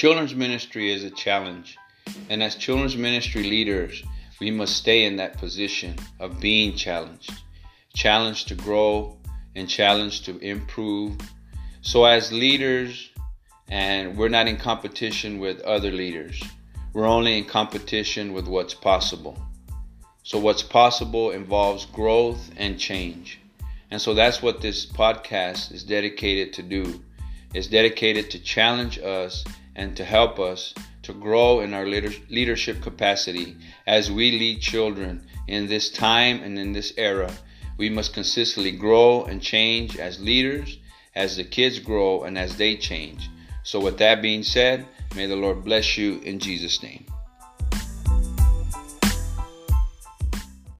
Children's ministry is a challenge, and as children's ministry leaders, we must stay in that position of being challenged, challenged to grow and challenged to improve. So, as leaders, and we're not in competition with other leaders, we're only in competition with what's possible. So, what's possible involves growth and change. And so, that's what this podcast is dedicated to do. It's dedicated to challenge us and to help us to grow in our leadership capacity as we lead children in this time and in this era. We must consistently grow and change as leaders, as the kids grow, and as they change. So, with that being said, may the Lord bless you in Jesus' name.